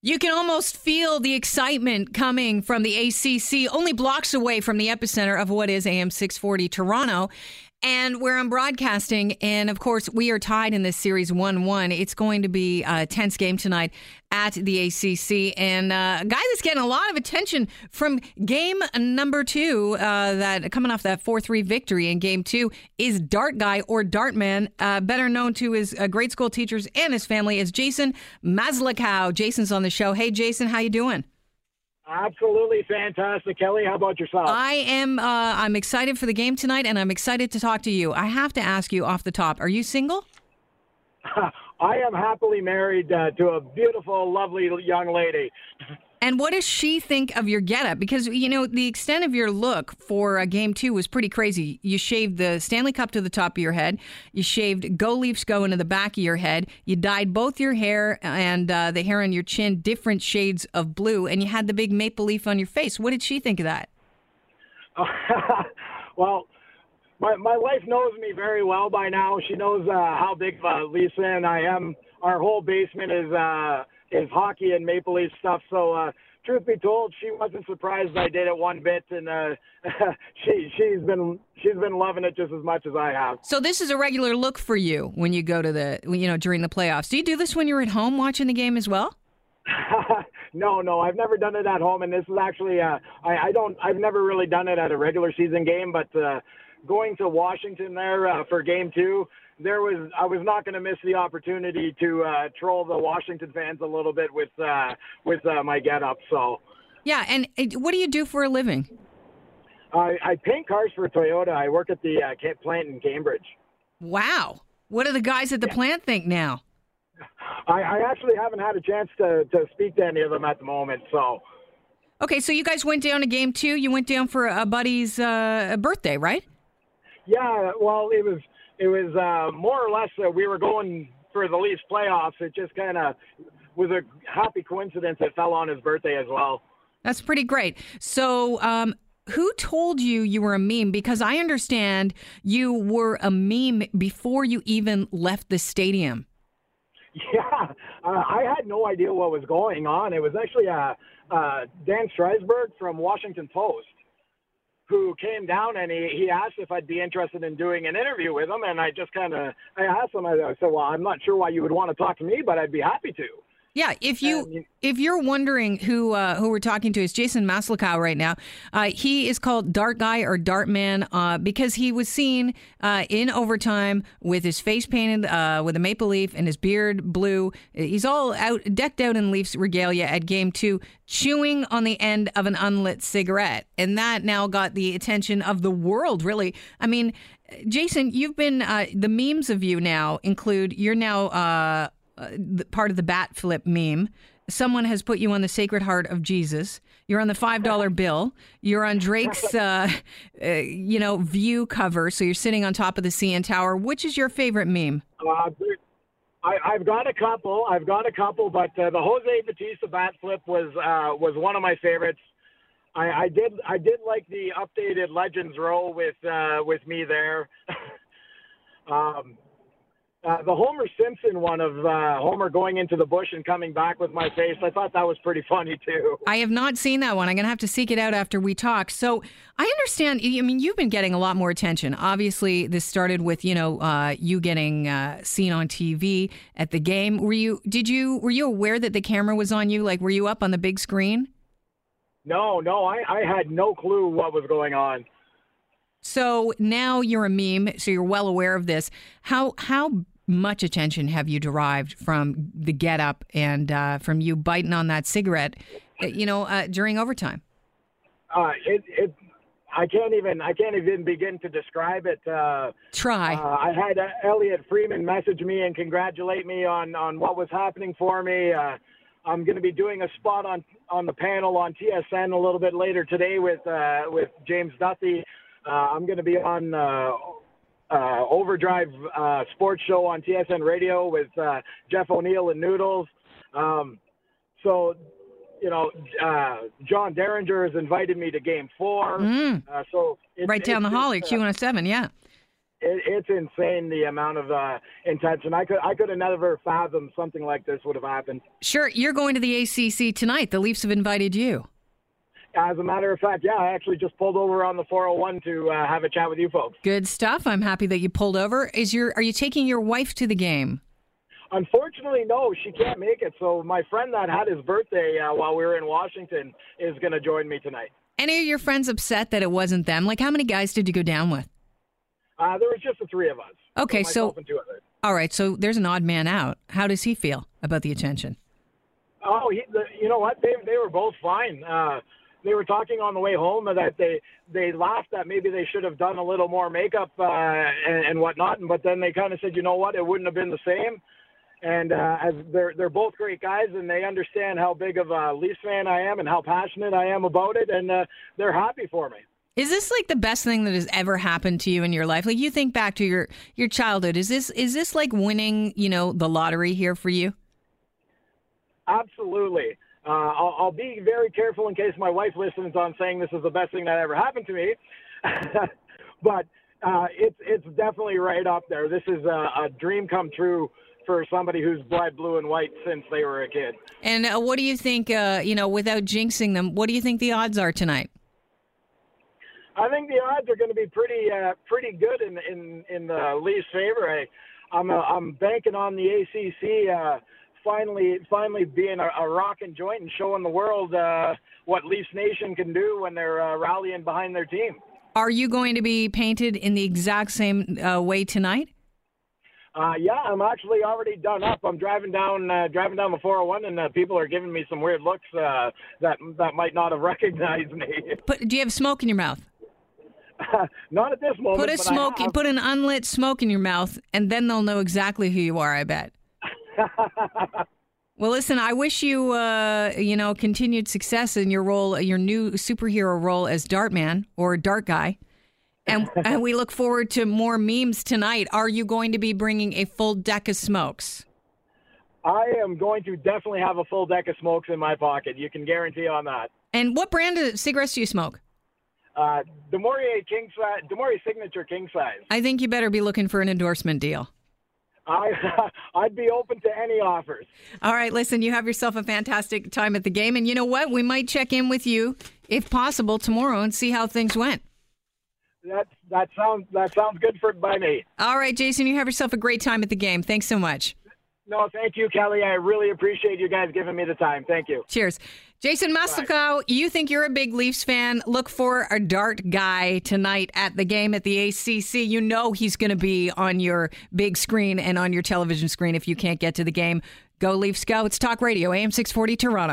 You can almost feel the excitement coming from the ACC, only blocks away from the epicenter of what is AM 640 Toronto and where I'm broadcasting. And of course, we are tied in this series 1 1. It's going to be a tense game tonight at the ACC. And uh, a guy that's getting a lot of attention from game number two, uh, that coming off that 4 3 victory in game two, is Dart Guy or Dart Man, uh, better known to his uh, grade school teachers and his family as Jason Maslakau. Jason's on the show. Hey, Jason, how you doing? Absolutely fantastic, Kelly. How about yourself? I am. Uh, I'm excited for the game tonight, and I'm excited to talk to you. I have to ask you off the top: Are you single? I am happily married uh, to a beautiful, lovely young lady. And what does she think of your getup? Because you know the extent of your look for uh, game two was pretty crazy. You shaved the Stanley Cup to the top of your head. You shaved "Go Leafs Go" into the back of your head. You dyed both your hair and uh, the hair on your chin different shades of blue, and you had the big maple leaf on your face. What did she think of that? well, my my wife knows me very well by now. She knows uh, how big of a Leafs fan I am. Our whole basement is. Is hockey and Maple Leaf stuff. So, uh, truth be told, she wasn't surprised I did it one bit, and uh, she she's been she's been loving it just as much as I have. So, this is a regular look for you when you go to the you know during the playoffs. Do you do this when you're at home watching the game as well? no, no, I've never done it at home, and this is actually uh, I, I don't I've never really done it at a regular season game, but uh, going to Washington there uh, for game two there was I was not going to miss the opportunity to uh, troll the Washington fans a little bit with uh, with uh, my get up. So yeah, and what do you do for a living? I, I paint cars for Toyota. I work at the uh, plant in Cambridge. Wow, what do the guys at the yeah. plant think now? I, I actually haven't had a chance to to speak to any of them at the moment. So. Okay, so you guys went down to game two. You went down for a buddy's uh, birthday, right? Yeah, well, it was it was uh, more or less uh, we were going for the Leafs playoffs. It just kind of was a happy coincidence. It fell on his birthday as well. That's pretty great. So, um, who told you you were a meme? Because I understand you were a meme before you even left the stadium. Yeah, uh, I had no idea what was going on. It was actually uh, uh, Dan Steinberg from Washington Post who came down and he, he asked if I'd be interested in doing an interview with him. And I just kind of, I asked him, I said, well, I'm not sure why you would want to talk to me, but I'd be happy to. Yeah, if you if you're wondering who uh, who we're talking to is Jason Maslakau right now. Uh, he is called Dart Guy or Dart Man uh, because he was seen uh, in overtime with his face painted uh, with a maple leaf and his beard blue. He's all out decked out in Leafs regalia at Game Two, chewing on the end of an unlit cigarette, and that now got the attention of the world. Really, I mean. Jason, you've been uh, the memes of you now include you're now uh, part of the bat flip meme. Someone has put you on the Sacred Heart of Jesus. You're on the five dollar bill. You're on Drake's, uh, uh, you know, view cover. So you're sitting on top of the CN Tower. Which is your favorite meme? Uh, I, have got a couple. I've got a couple, but uh, the Jose Bautista bat flip was uh, was one of my favorites. I, I, did I did like the updated Legends row with uh, with me there. um, uh, the Homer Simpson one of uh, Homer going into the bush and coming back with my face, I thought that was pretty funny too. I have not seen that one. I'm going to have to seek it out after we talk. So I understand. I mean, you've been getting a lot more attention. Obviously, this started with you know uh, you getting uh, seen on TV at the game. Were you? Did you? Were you aware that the camera was on you? Like, were you up on the big screen? No, no, I, I had no clue what was going on. So now you're a meme, so you're well aware of this. How how much attention have you derived from the get up and uh, from you biting on that cigarette, uh, you know, uh, during overtime? Uh, it, it, I can't even, I can't even begin to describe it. Uh, Try. Uh, I had Elliotte Friedman message me and congratulate me on, on what was happening for me. I'm going to be doing a spot on on the panel on TSN a little bit later today with with James Duthie. I'm going to be on uh, Overdrive uh, sports show on TSN Radio with uh, Jeff O'Neill and Noodles. Um, so, you know, uh, John Derringer has invited me to Game Four. Mm. Uh, so right down the hall at Q107, yeah. it, it's insane the amount of uh, intention. I could I could have never fathomed something like this would have happened. Sure, you're going to the ACC tonight. The Leafs have invited you. As a matter of fact, yeah, I actually just pulled over on the 401 to uh, have a chat with you folks. Good stuff. I'm happy that you pulled over. Is your are you taking your wife to the game? Unfortunately, no, she can't make it. So my friend that had his birthday uh, while we were in Washington is going to join me tonight. Any of your friends upset that it wasn't them? Like, how many guys did you go down with? Uh, there was just the three of us. Okay, so, so all right, so there's an odd man out. How does he feel about the attention? Oh, he, the, you know what? They they were both fine. Uh, they were talking on the way home that they they laughed that maybe they should have done a little more makeup uh, and, and whatnot, but then they kind of said, you know what, it wouldn't have been the same. And uh, as they're they're both great guys, and they understand how big of a Leafs fan I am and how passionate I am about it, and uh, they're happy for me. Is this like the best thing that has ever happened to you in your life? Like you think back to your your childhood, is this is this like winning, you know, the lottery here for you? Absolutely. Uh, I'll, be very careful in case my wife listens on saying this is the best thing that ever happened to me, but uh, it's it's definitely right up there. This is a, a dream come true for somebody who's bled blue and white since they were a kid. And uh, what do you think? Uh, you know, without jinxing them, what do you think the odds are tonight? I think the odds are going to be pretty uh, pretty good in in in the Leafs' favor. I, I'm uh, I'm banking on the ACC uh, finally finally being a, a rocking joint and showing the world uh, what Leafs Nation can do when they're uh, rallying behind their team. Are you going to be painted in the exact same uh, way tonight? Uh, yeah, I'm actually already done up. I'm driving down uh, driving down the 401, and uh, people are giving me some weird looks uh, that that might not have recognized me. But do you have smoke in your mouth? Not at this moment. Put a smoke. Put an unlit smoke in your mouth, and then they'll know exactly who you are. I bet. well, listen. I wish you, uh, you know, continued success in your role, your new superhero role as Dartman or Dart Guy. And, and we look forward to more memes tonight. Are you going to be bringing a full deck of smokes? I am going to definitely have a full deck of smokes in my pocket. You can guarantee on that. And what brand of cigarettes do you smoke? Uh, du Maurier king size, du Maurier signature king size. I think you better be looking for an endorsement deal. I, I'd be open to any offers. All right, listen, you have yourself a fantastic time at the game. And you know what? We might check in with you, if possible, tomorrow and see how things went. That, that, sounds, that sounds good for by me. All right, Jason, you have yourself a great time at the game. Thanks so much. No, thank you, Kelly. I really appreciate you guys giving me the time. Thank you. Cheers. Jason Maslakau, you think you're a big Leafs fan. Look for a dart guy tonight at the game at the ACC. You know he's going to be on your big screen and on your television screen if you can't get to the game. Go Leafs, go. It's Talk Radio, AM 640 Toronto.